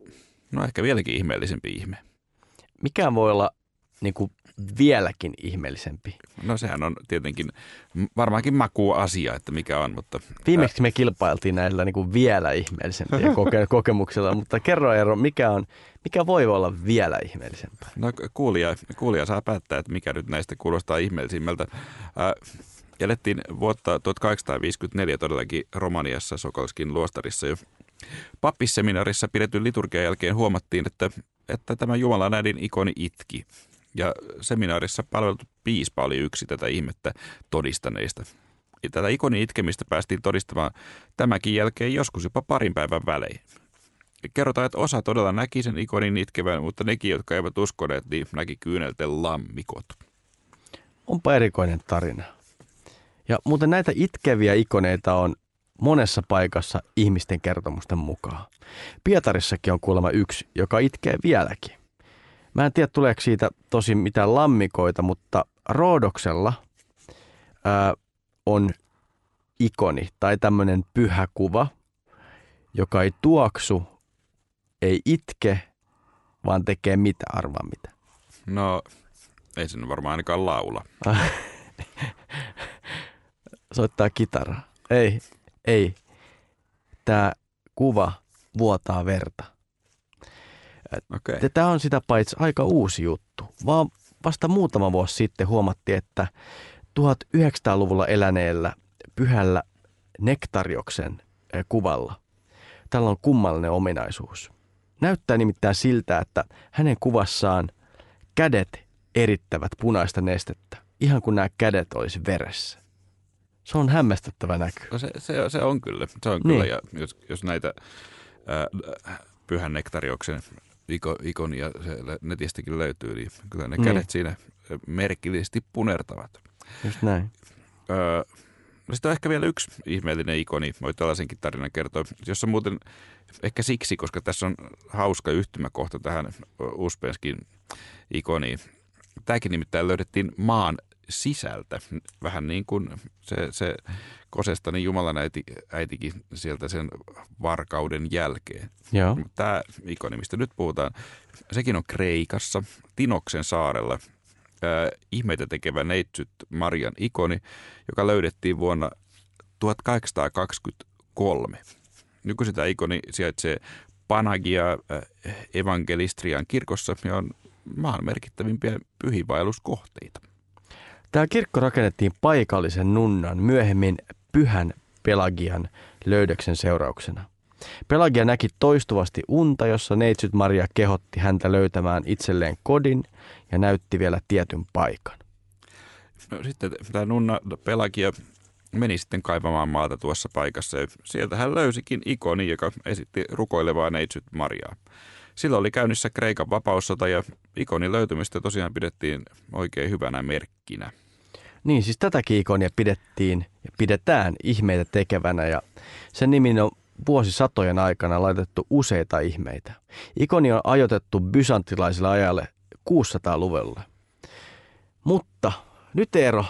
no ehkä vieläkin ihmeellisempi ihme. Mikä voi olla niin kuin vieläkin ihmeellisempi? No sehän on tietenkin varmaankin asia, että mikä on, mutta... Viimeksi me kilpailtiin näillä niin kuin vielä ihmeellisempillä *laughs* koke- kokemuksilla, mutta kerro Eero, mikä, on, mikä voi olla vielä ihmeellisempää? No kuulija, kuulija saa päättää, että mikä nyt näistä kuulostaa ihmeellisimmältä. Äh, Elettiin vuotta 1854 todellakin Romaniassa Sokolskin luostarissa jo. Pappisseminaarissa pidetyn liturgian jälkeen huomattiin, että, että tämä Jumalan äidin ikoni itki. Ja seminaarissa palveltu piispa oli yksi tätä ihmettä todistaneista. Tätä ikonin itkemistä päästiin todistamaan tämäkin jälkeen joskus jopa parin päivän välein. Kerrotaan, että osa todella näki sen ikonin itkevän, mutta nekin, jotka eivät uskoneet, niin näki kyynelten lammikot. Onpa erikoinen tarina. Ja muuten näitä itkeviä ikoneita on monessa paikassa ihmisten kertomusten mukaan. Pietarissakin on kuulemma yksi, joka itkee vieläkin. Mä en tiedä, tuleeko siitä tosi mitään lammikoita, mutta Roodoksella ää, on ikoni tai tämmöinen pyhä kuva, joka ei tuoksu, ei itke, vaan tekee mitä, arvaa mitä. No, ei sen varmaan ainakaan laula. *laughs* soittaa kitaraa. Ei, ei. Tämä kuva vuotaa verta. Okay. Tämä on sitä paitsi aika uusi juttu. Vaan vasta muutama vuosi sitten huomattiin, että 1900-luvulla eläneellä pyhällä Nektarioksen eh, kuvalla tällä on kummallinen ominaisuus. Näyttää nimittäin siltä, että hänen kuvassaan kädet erittävät punaista nestettä, ihan kuin nämä kädet olisi veressä. Se on hämmästyttävä näky. No se, se, se on kyllä. Se on niin. kyllä. Ja jos, jos näitä ää, pyhän nektarioksen ikonia se netistäkin löytyy, niin kyllä ne niin. kädet siinä merkillisesti punertavat. Just näin. Öö, no sitten on ehkä vielä yksi ihmeellinen ikoni, voi tällaisenkin tarinan kertoa, jossa muuten ehkä siksi, koska tässä on hauska yhtymäkohta tähän Uspenskin ikoniin. Tämäkin nimittäin löydettiin maan sisältä. Vähän niin kuin se, se Kosesta, niin Jumalan äiti, äitikin sieltä sen varkauden jälkeen. Joo. Tämä ikoni, mistä nyt puhutaan, sekin on Kreikassa, Tinoksen saarella. Äh, ihmeitä tekevä neitsyt Marian ikoni, joka löydettiin vuonna 1823. Nykyisin tämä ikoni sijaitsee Panagia äh, Evangelistrian kirkossa ja on maan merkittävimpiä pyhiinvaelluskohteita. Tämä kirkko rakennettiin paikallisen nunnan myöhemmin pyhän Pelagian löydöksen seurauksena. Pelagia näki toistuvasti unta, jossa neitsyt Maria kehotti häntä löytämään itselleen kodin ja näytti vielä tietyn paikan. No, sitten tämä nunna Pelagia meni sitten kaivamaan maata tuossa paikassa ja sieltä hän löysikin ikoni, joka esitti rukoilevaa neitsyt Mariaa. Silloin oli käynnissä Kreikan vapaussota ja ikonin löytymistä tosiaan pidettiin oikein hyvänä merkkinä. Niin, siis tätäkin ikonia pidettiin ja pidetään ihmeitä tekevänä ja sen nimi on vuosisatojen aikana laitettu useita ihmeitä. Ikoni on ajoitettu bysantilaiselle ajalle 600-luvulle. Mutta nyt Eero,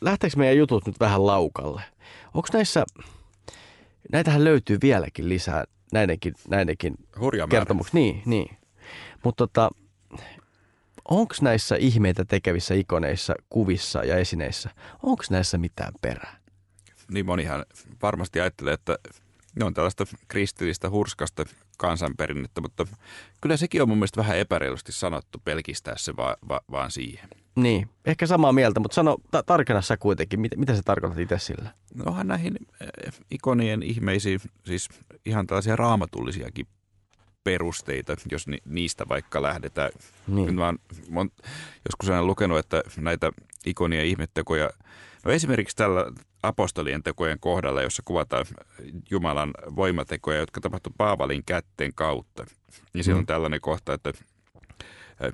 lähteekö meidän jutut nyt vähän laukalle? Onko näissä, näitähän löytyy vieläkin lisää näidenkin, näidenkin kertomuksia. Niin, niin. Mutta tota, onko näissä ihmeitä tekevissä ikoneissa, kuvissa ja esineissä, onko näissä mitään perää? Niin monihan varmasti ajattelee, että ne on tällaista kristillistä hurskasta kansanperinnettä, mutta kyllä sekin on mun mielestä vähän epäreilusti sanottu pelkistää se va- va- vaan siihen. Niin, ehkä samaa mieltä, mutta sano ta- tarkena sä kuitenkin, mitä, mitä sä tarkoitat itse sillä? No onhan näihin ikonien ihmeisiin siis ihan tällaisia raamatullisiakin perusteita, jos ni, niistä vaikka lähdetään. Niin. Mä oon mon, joskus aina lukenut, että näitä ikonia ihmettekoja, no esimerkiksi tällä apostolien tekojen kohdalla, jossa kuvataan Jumalan voimatekoja, jotka tapahtuivat Paavalin kätten kautta. Niin siellä on tällainen kohta, että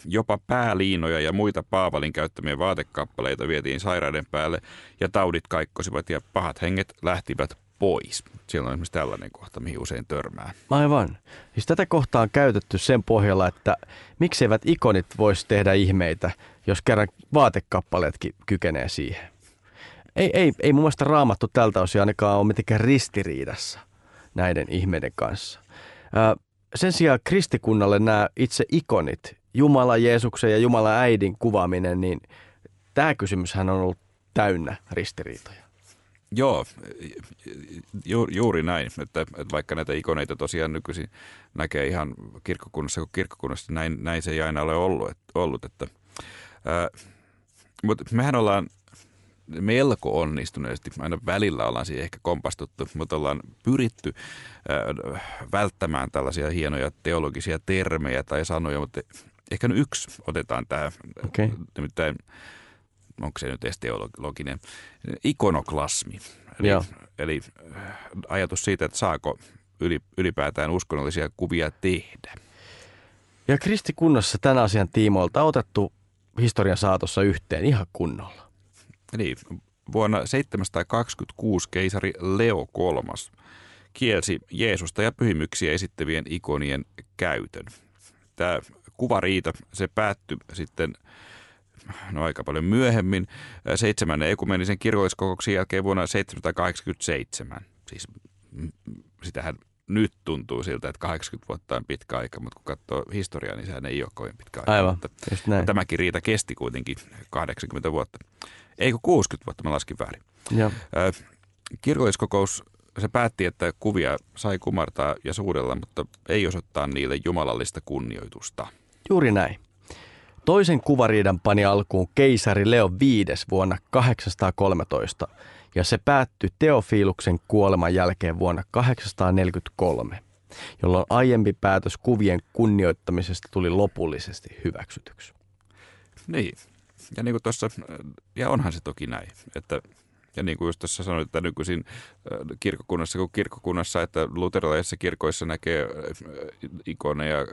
Jopa pääliinoja ja muita Paavalin käyttämiä vaatekappaleita vietiin sairaiden päälle ja taudit kaikkosivat ja pahat henget lähtivät pois. Siellä on esimerkiksi tällainen kohta, mihin usein törmää. Aivan. Siis tätä kohtaa on käytetty sen pohjalla, että mikseivät ikonit voisi tehdä ihmeitä, jos kerran vaatekappaleetkin kykenee siihen. Ei, ei, ei mun mielestä raamattu tältä osin ainakaan ole mitenkään ristiriidassa näiden ihmeiden kanssa. sen sijaan kristikunnalle nämä itse ikonit Jumala Jeesuksen ja Jumala äidin kuvaaminen, niin tämä kysymyshän on ollut täynnä ristiriitoja. Joo, ju, juuri näin, että, että vaikka näitä ikoneita tosiaan nykyisin näkee ihan kirkkokunnassa kuin kirkkokunnassa, näin, näin se ei aina ole ollut. Että, ollut, että, ää, mutta mehän ollaan melko onnistuneesti, aina välillä ollaan siihen ehkä kompastuttu, mutta ollaan pyritty ää, välttämään tällaisia hienoja teologisia termejä tai sanoja, mutta ehkä yksi otetaan tämä, okay. nimittäin onko se nyt edes teologinen, ikonoklasmi. Eli, eli äh, ajatus siitä, että saako ylipäätään uskonnollisia kuvia tehdä. Ja kristikunnassa tämän asian tiimoilta on otettu historian saatossa yhteen ihan kunnolla. Niin, vuonna 726 keisari Leo III kielsi Jeesusta ja pyhimyksiä esittävien ikonien käytön. Tämä kuvariita, se päättyi sitten no aika paljon myöhemmin, seitsemännen ekumenisen kirkolliskokouksen jälkeen vuonna 787. Siis sitähän nyt tuntuu siltä, että 80 vuotta on pitkä aika, mutta kun katsoo historiaa, niin sehän ei ole kovin pitkä aika. Aivan, just näin. Tämäkin riita kesti kuitenkin 80 vuotta. Eikö 60 vuotta, mä laskin väärin. Joo. Kirkolliskokous se päätti, että kuvia sai kumartaa ja suudella, mutta ei osoittaa niille jumalallista kunnioitusta. Juuri näin. Toisen kuvariidan pani alkuun keisari Leo V vuonna 813 ja se päättyi Teofiluksen kuoleman jälkeen vuonna 843, jolloin aiempi päätös kuvien kunnioittamisesta tuli lopullisesti hyväksytyksi. Niin, ja niin kuin tuossa, ja onhan se toki näin, että ja niin kuin just tuossa sanoit, että nykyisin äh, kirkkokunnassa kuin kirkkokunnassa, että luterilaisissa kirkoissa näkee äh, ikoneja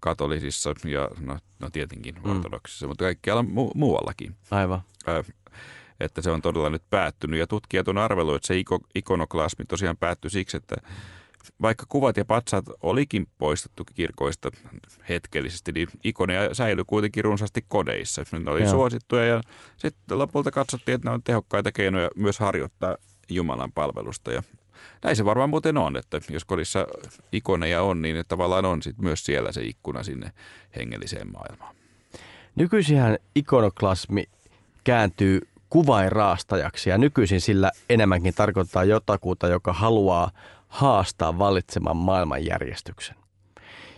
katolisissa ja no, no tietenkin mm. ortodoksissa, mutta kaikkialla mu- muuallakin. Aivan. Äh, että se on todella nyt päättynyt. Ja tutkijat on arvellut, että se ikonoklasmi tosiaan päättyi siksi, että vaikka kuvat ja patsat olikin poistettu kirkoista hetkellisesti, niin ikoneja säilyi kuitenkin runsaasti kodeissa. Ne oli Joo. suosittuja ja sitten lopulta katsottiin, että ne on tehokkaita keinoja myös harjoittaa Jumalan palvelusta. Ja näin se varmaan muuten on, että jos kodissa ikoneja on, niin tavallaan on sit myös siellä se ikkuna sinne hengelliseen maailmaan. Nykyisinhän ikonoklasmi kääntyy kuvainraastajaksi ja nykyisin sillä enemmänkin tarkoittaa jotakuta, joka haluaa haastaa vallitseman maailmanjärjestyksen.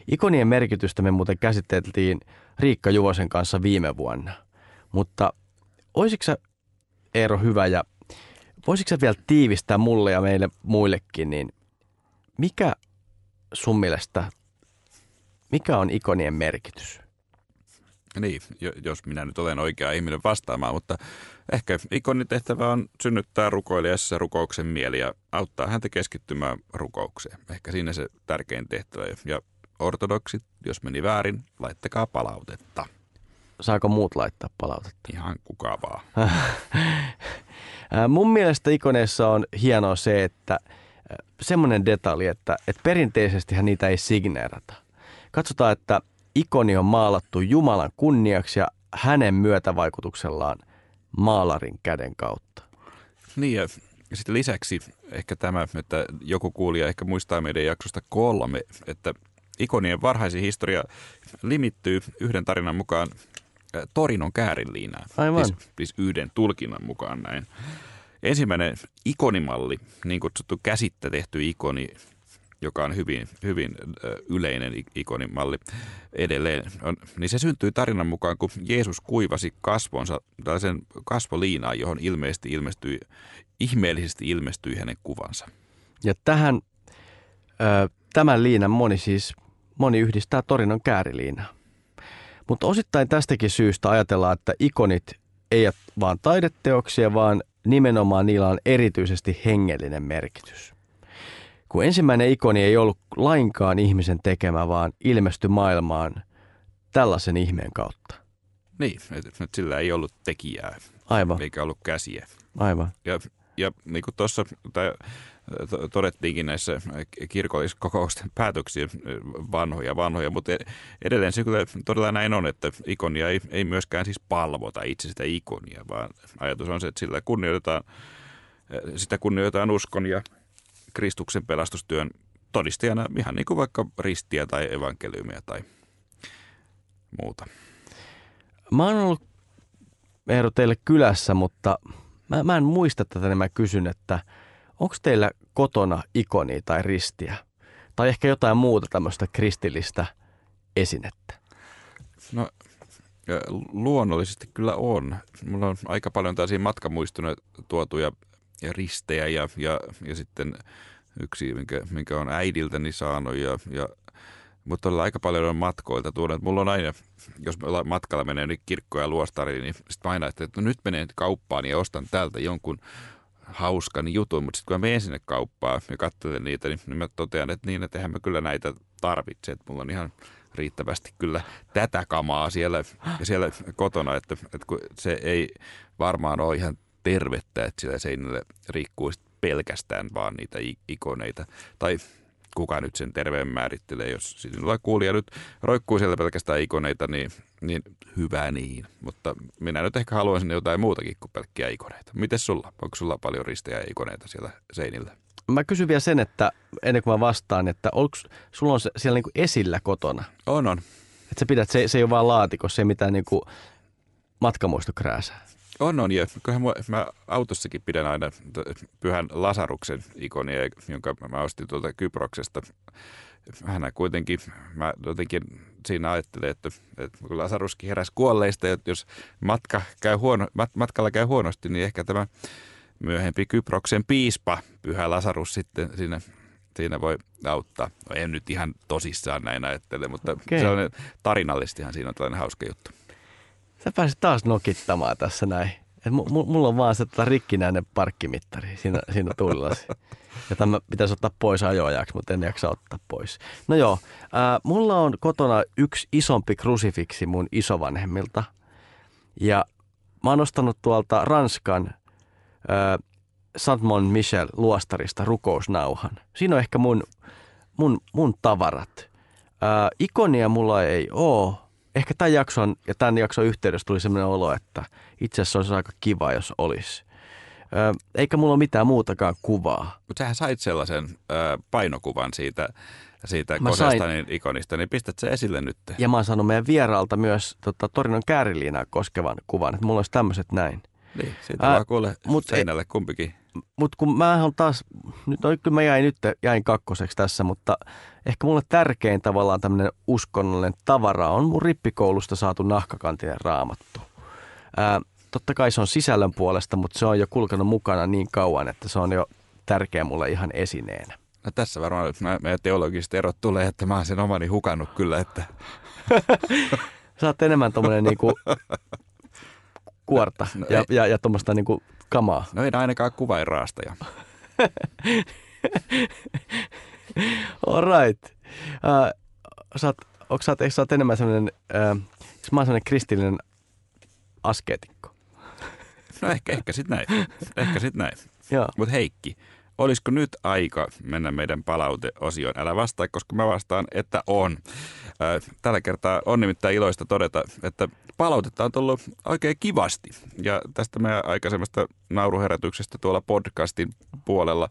Ikonien merkitystä me muuten käsiteltiin Riikka Juvosen kanssa viime vuonna. Mutta olisiko sä, Eero, hyvä ja voisitko sä vielä tiivistää mulle ja meille muillekin, niin mikä sun mielestä, mikä on ikonien merkitys? Niin, jos minä nyt olen oikea ihminen vastaamaan, mutta ehkä ikonin tehtävä on synnyttää rukoilijassa rukouksen mieli ja auttaa häntä keskittymään rukoukseen. Ehkä siinä se tärkein tehtävä. Ja ortodoksit, jos meni väärin, laittakaa palautetta. Saako muut laittaa palautetta? Ihan kuka vaan. *laughs* Mun mielestä ikoneissa on hienoa se, että semmoinen detalji, että, että perinteisesti niitä ei signeerata. Katsotaan, että ikoni on maalattu Jumalan kunniaksi ja hänen myötävaikutuksellaan maalarin käden kautta. Niin ja sitten lisäksi ehkä tämä, että joku kuulija ehkä muistaa meidän jaksosta kolme, että ikonien varhaisin historia limittyy yhden tarinan mukaan Torinon käärinliinään. Aivan. Siis, siis yhden tulkinnan mukaan näin. Ensimmäinen ikonimalli, niin kutsuttu käsitte tehty ikoni, joka on hyvin, hyvin yleinen ikonimalli edelleen, on, niin se syntyy tarinan mukaan, kun Jeesus kuivasi kasvonsa, tällaisen kasvoliinaan, johon ilmeisesti ilmestyi, ihmeellisesti ilmestyi hänen kuvansa. Ja tähän, ö, tämän liinan moni siis moni yhdistää Torinon kääriliinaa. Mutta osittain tästäkin syystä ajatellaan, että ikonit ei ole vaan taideteoksia, vaan nimenomaan niillä on erityisesti hengellinen merkitys. Kun ensimmäinen ikoni ei ollut lainkaan ihmisen tekemä, vaan ilmestyi maailmaan tällaisen ihmeen kautta. Niin, että nyt sillä ei ollut tekijää. Aivan. Eikä ollut käsiä. Aivan. Ja, ja niin kuin tuossa todettiinkin näissä kirkolliskokousten päätöksiä vanhoja, vanhoja, mutta edelleen se kyllä todella näin on, että ikonia ei, ei myöskään siis palvota itse sitä ikonia, vaan ajatus on se, että sillä kunnioitetaan, sitä kunnioitetaan uskon ja Kristuksen pelastustyön todistajana ihan niin kuin vaikka ristiä tai evankeliumia tai muuta. Mä oon ollut Eero teille kylässä, mutta mä, mä en muista tätä, niin mä kysyn, että onko teillä kotona ikoni tai ristiä? Tai ehkä jotain muuta tämmöistä kristillistä esinettä? No luonnollisesti kyllä on. Mulla on aika paljon tällaisia matkamuistuna tuotuja ristejä ja, ja, ja sitten yksi, minkä, minkä on äidiltäni saanut ja, ja mutta todella aika paljon on matkoilta tuonut. Mulla on aina, jos matkalla menee niin kirkkoja ja luostariin, niin sitten aina, että no nyt menen kauppaan ja ostan täältä jonkun hauskan jutun, mutta sitten kun mä menen sinne kauppaan ja katselen niitä, niin, niin mä totean, että niin, että mä kyllä näitä tarvitse, että mulla on ihan riittävästi kyllä tätä kamaa siellä, siellä kotona, että, että kun se ei varmaan ole ihan tervettä, että siellä seinälle riikkuu pelkästään vaan niitä ikoneita. Tai kuka nyt sen terveen määrittelee. Jos sinulla kuulija nyt roikkuu siellä pelkästään ikoneita, niin, niin hyvä niin. Mutta minä nyt ehkä haluaisin jotain muutakin kuin pelkkiä ikoneita. Miten sulla? Onko sulla paljon ristejä ikoneita siellä seinillä? Mä kysyn vielä sen, että ennen kuin mä vastaan, että onko sulla on se siellä niinku esillä kotona? On, on. Että sä pidät, se, se ei ole vaan laatikossa, se ei mitään niinku matkamuistokrääsää. On, on. Ja kyllähän mä, mä autossakin pidän aina pyhän Lasaruksen ikonia, jonka mä ostin tuolta Kyproksesta. Hän kuitenkin, mä jotenkin siinä ajattelen, että, että kun Lasaruskin heräsi kuolleista, että jos matka käy huono, mat, matkalla käy huonosti, niin ehkä tämä myöhempi Kyproksen piispa, pyhä Lasarus sitten siinä siinä voi auttaa. No en nyt ihan tosissaan näin ajattele, mutta okay. se on tarinallistihan siinä on tällainen hauska juttu. Sä pääsit taas nokittamaan tässä näin. Et mulla on vaan se tota rikkinäinen parkkimittari siinä, siinä tullasi. Ja tämä pitäisi ottaa pois ajoajaksi, mutta en jaksa ottaa pois. No joo, ää, mulla on kotona yksi isompi krusifiksi mun isovanhemmilta. Ja mä oon ostanut tuolta Ranskan ää, Saint Michel luostarista rukousnauhan. Siinä on ehkä mun, mun, mun tavarat. Ää, ikonia mulla ei oo, ehkä tämän jakson ja tämän jakson yhteydessä tuli sellainen olo, että itse asiassa olisi aika kiva, jos olisi. Ö, eikä mulla ole mitään muutakaan kuvaa. Mutta sähän sait sellaisen ö, painokuvan siitä, siitä Kosestanin ikonista, niin pistät se esille nyt. Ja mä oon saanut meidän vieraalta myös tota, Torinon kääriliinaa koskevan kuvan, että mulla olisi tämmöiset näin. Niin, siitä Ää, vaan kuule mut seinälle kumpikin mutta kun mä on taas, nyt no, kyllä mä jäin nyt jäin kakkoseksi tässä, mutta ehkä mulle tärkein tavallaan tämmöinen uskonnollinen tavara on mun rippikoulusta saatu nahkakantinen raamattu. Ää, totta kai se on sisällön puolesta, mutta se on jo kulkenut mukana niin kauan, että se on jo tärkeä mulle ihan esineenä. No tässä varmaan meidän teologiset erot tulee, että mä oon sen omani hukannut kyllä, että... *laughs* Sä oot enemmän tommonen niinku kuorta no ja, ja, ja tuommoista niinku kamaa. No ei ainakaan kuvainraastaja. *laughs* All right. Uh, sä oot, onko sä, sä oot enemmän sellainen, uh, mä oon sellainen kristillinen askeetikko? No ehkä, ehkä sit näin. Ehkä sit näin. Mutta Heikki, olisiko nyt aika mennä meidän palauteosioon? Älä vastaa, koska mä vastaan, että on. Tällä kertaa on nimittäin iloista todeta, että palautetta on tullut oikein kivasti. Ja tästä meidän aikaisemmasta nauruherätyksestä tuolla podcastin puolella,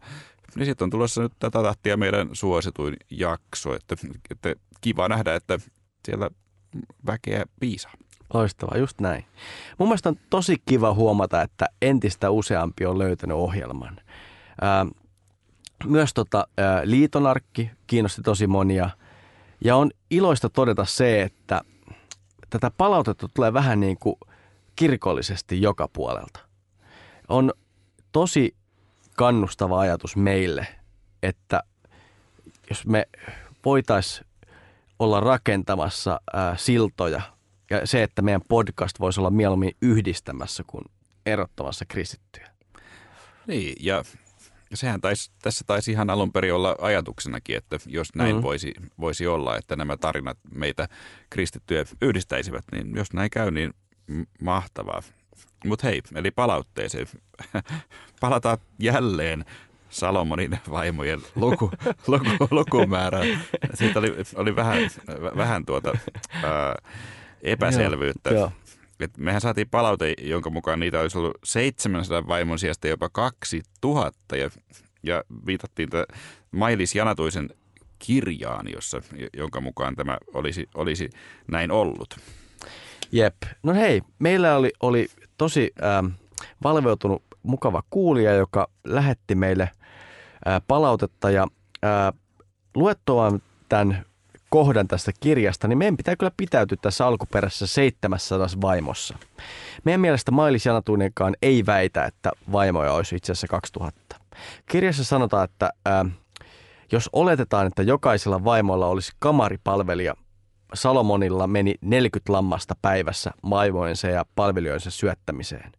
niin sitten on tulossa nyt tätä tahtia meidän suosituin jakso. Että, että kiva nähdä, että siellä väkeä piisaa. Loistavaa, just näin. Mun mielestä on tosi kiva huomata, että entistä useampi on löytänyt ohjelman. Ää, myös tota, ää, liitonarkki kiinnosti tosi monia. Ja on iloista todeta se, että tätä palautetta tulee vähän niin kuin kirkollisesti joka puolelta. On tosi kannustava ajatus meille, että jos me voitaisiin olla rakentamassa ää, siltoja ja se, että meidän podcast voisi olla mieluummin yhdistämässä kuin erottamassa kristittyjä. Niin, ja sehän taisi, tässä taisi ihan alun perin olla ajatuksenakin, että jos näin mm. voisi, voisi olla, että nämä tarinat meitä kristittyjä yhdistäisivät, niin jos näin käy, niin mahtavaa. Mutta hei, eli palautteeseen. *laughs* Palataan jälleen Salomonin vaimojen luku, *laughs* luku, lukumäärä. Siitä oli, oli vähän, vähän tuota, ää, epäselvyyttä. Joo, joo. Et mehän saatiin palaute, jonka mukaan niitä olisi ollut 700 vaimon sijasta jopa 2000 ja, ja viitattiin Mailis Janatuisen kirjaan, jossa, jonka mukaan tämä olisi, olisi näin ollut. Jep. No hei, meillä oli, oli tosi ähm, valveutunut mukava kuulija, joka lähetti meille äh, palautetta ja äh, luettuaan tämän kohdan tästä kirjasta, niin meidän pitää kyllä pitäytyä tässä alkuperäisessä 700 vaimossa. Meidän mielestä Mailis Janatuinenkaan ei väitä, että vaimoja olisi itse asiassa 2000. Kirjassa sanotaan, että ää, jos oletetaan, että jokaisella vaimolla olisi kamaripalvelija, Salomonilla meni 40 lammasta päivässä vaimojensa ja palvelijoinsa syöttämiseen.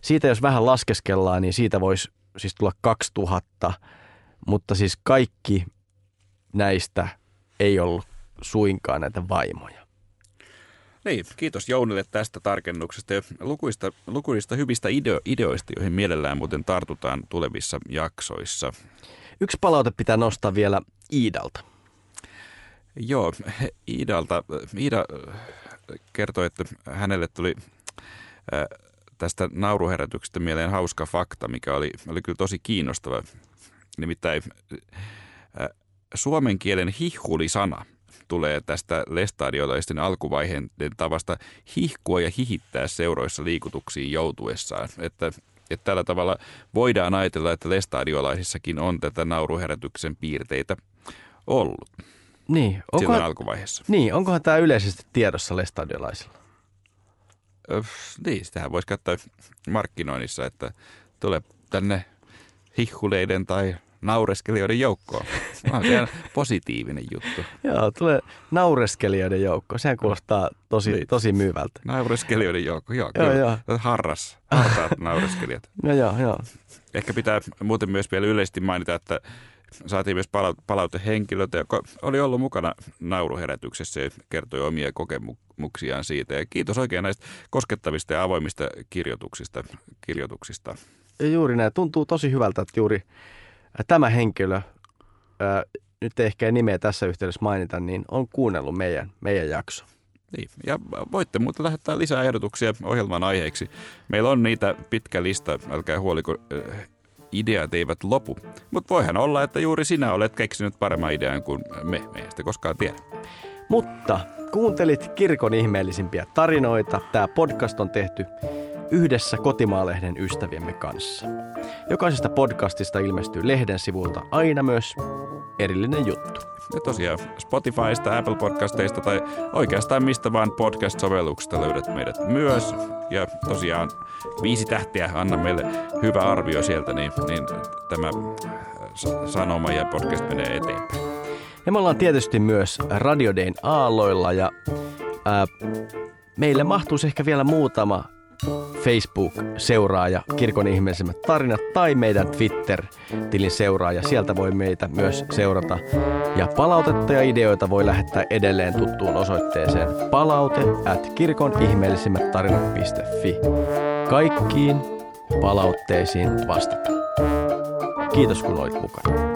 Siitä jos vähän laskeskellaan, niin siitä voisi siis tulla 2000, mutta siis kaikki näistä ei ollut suinkaan näitä vaimoja. Niin, kiitos Jounille tästä tarkennuksesta ja lukuista, lukuista hyvistä ideo, ideoista, joihin mielellään muuten tartutaan tulevissa jaksoissa. Yksi palaute pitää nostaa vielä Iidalta. Joo, Iidalta. Iida äh, kertoi, että hänelle tuli äh, tästä nauruherätyksestä mieleen hauska fakta, mikä oli, oli kyllä tosi kiinnostava. Nimittäin äh, suomen kielen hihuli-sana tulee tästä lestadiolaisten alkuvaiheen tavasta hihkua ja hihittää seuroissa liikutuksiin joutuessaan. Että, että tällä tavalla voidaan ajatella, että lestadiolaisissakin on tätä nauruherätyksen piirteitä ollut. Niin, onko, silloin alkuvaiheessa. Niin, onkohan tämä yleisesti tiedossa lestadiolaisilla? Öh, niin, sitähän voisi käyttää markkinoinnissa, että tulee tänne hihkuleiden tai naureskelijoiden joukkoon. On se positiivinen juttu. Joo, tulee naureskelijoiden joukko. Sehän kuulostaa tosi, niin. tosi myyvältä. Naureskelijoiden joukko, joo. joo, joo. Harras, hartaat *laughs* naureskelijat. no joo, joo. Ehkä pitää muuten myös vielä yleisesti mainita, että saatiin myös palautehenkilöitä, joka oli ollut mukana nauruherätyksessä ja kertoi omia kokemuksiaan siitä. Ja kiitos oikein näistä koskettavista ja avoimista kirjoituksista. kirjoituksista. Ja juuri näin. Tuntuu tosi hyvältä, että juuri tämä henkilö, ää, nyt ei ehkä nimeä tässä yhteydessä mainita, niin on kuunnellut meidän, meidän jakso. Niin, ja voitte muuten lähettää lisää ehdotuksia ohjelman aiheeksi. Meillä on niitä pitkä lista, älkää huoliko, ideat eivät lopu. Mutta voihan olla, että juuri sinä olet keksinyt paremman idean kuin me. Me ei sitä koskaan tiedä. Mutta kuuntelit kirkon ihmeellisimpiä tarinoita. Tämä podcast on tehty yhdessä Kotimaalehden ystäviemme kanssa. Jokaisesta podcastista ilmestyy lehden sivulta aina myös erillinen juttu. Ja tosiaan Spotifysta, Apple Podcasteista tai oikeastaan mistä vaan podcast-sovelluksesta löydät meidät myös. Ja tosiaan viisi tähtiä, anna meille hyvä arvio sieltä, niin, niin tämä sanoma ja podcast menee eteenpäin. Ja me ollaan tietysti myös Radiodein aalloilla ja ää, meille mahtuisi ehkä vielä muutama Facebook-seuraaja, kirkon ihmeellisimmät tarinat, tai meidän Twitter-tilin seuraaja. Sieltä voi meitä myös seurata. Ja palautetta ja ideoita voi lähettää edelleen tuttuun osoitteeseen palaute at kirkon ihmeellisimmät tarinat.fi. Kaikkiin palautteisiin vastataan. Kiitos kun olit mukana.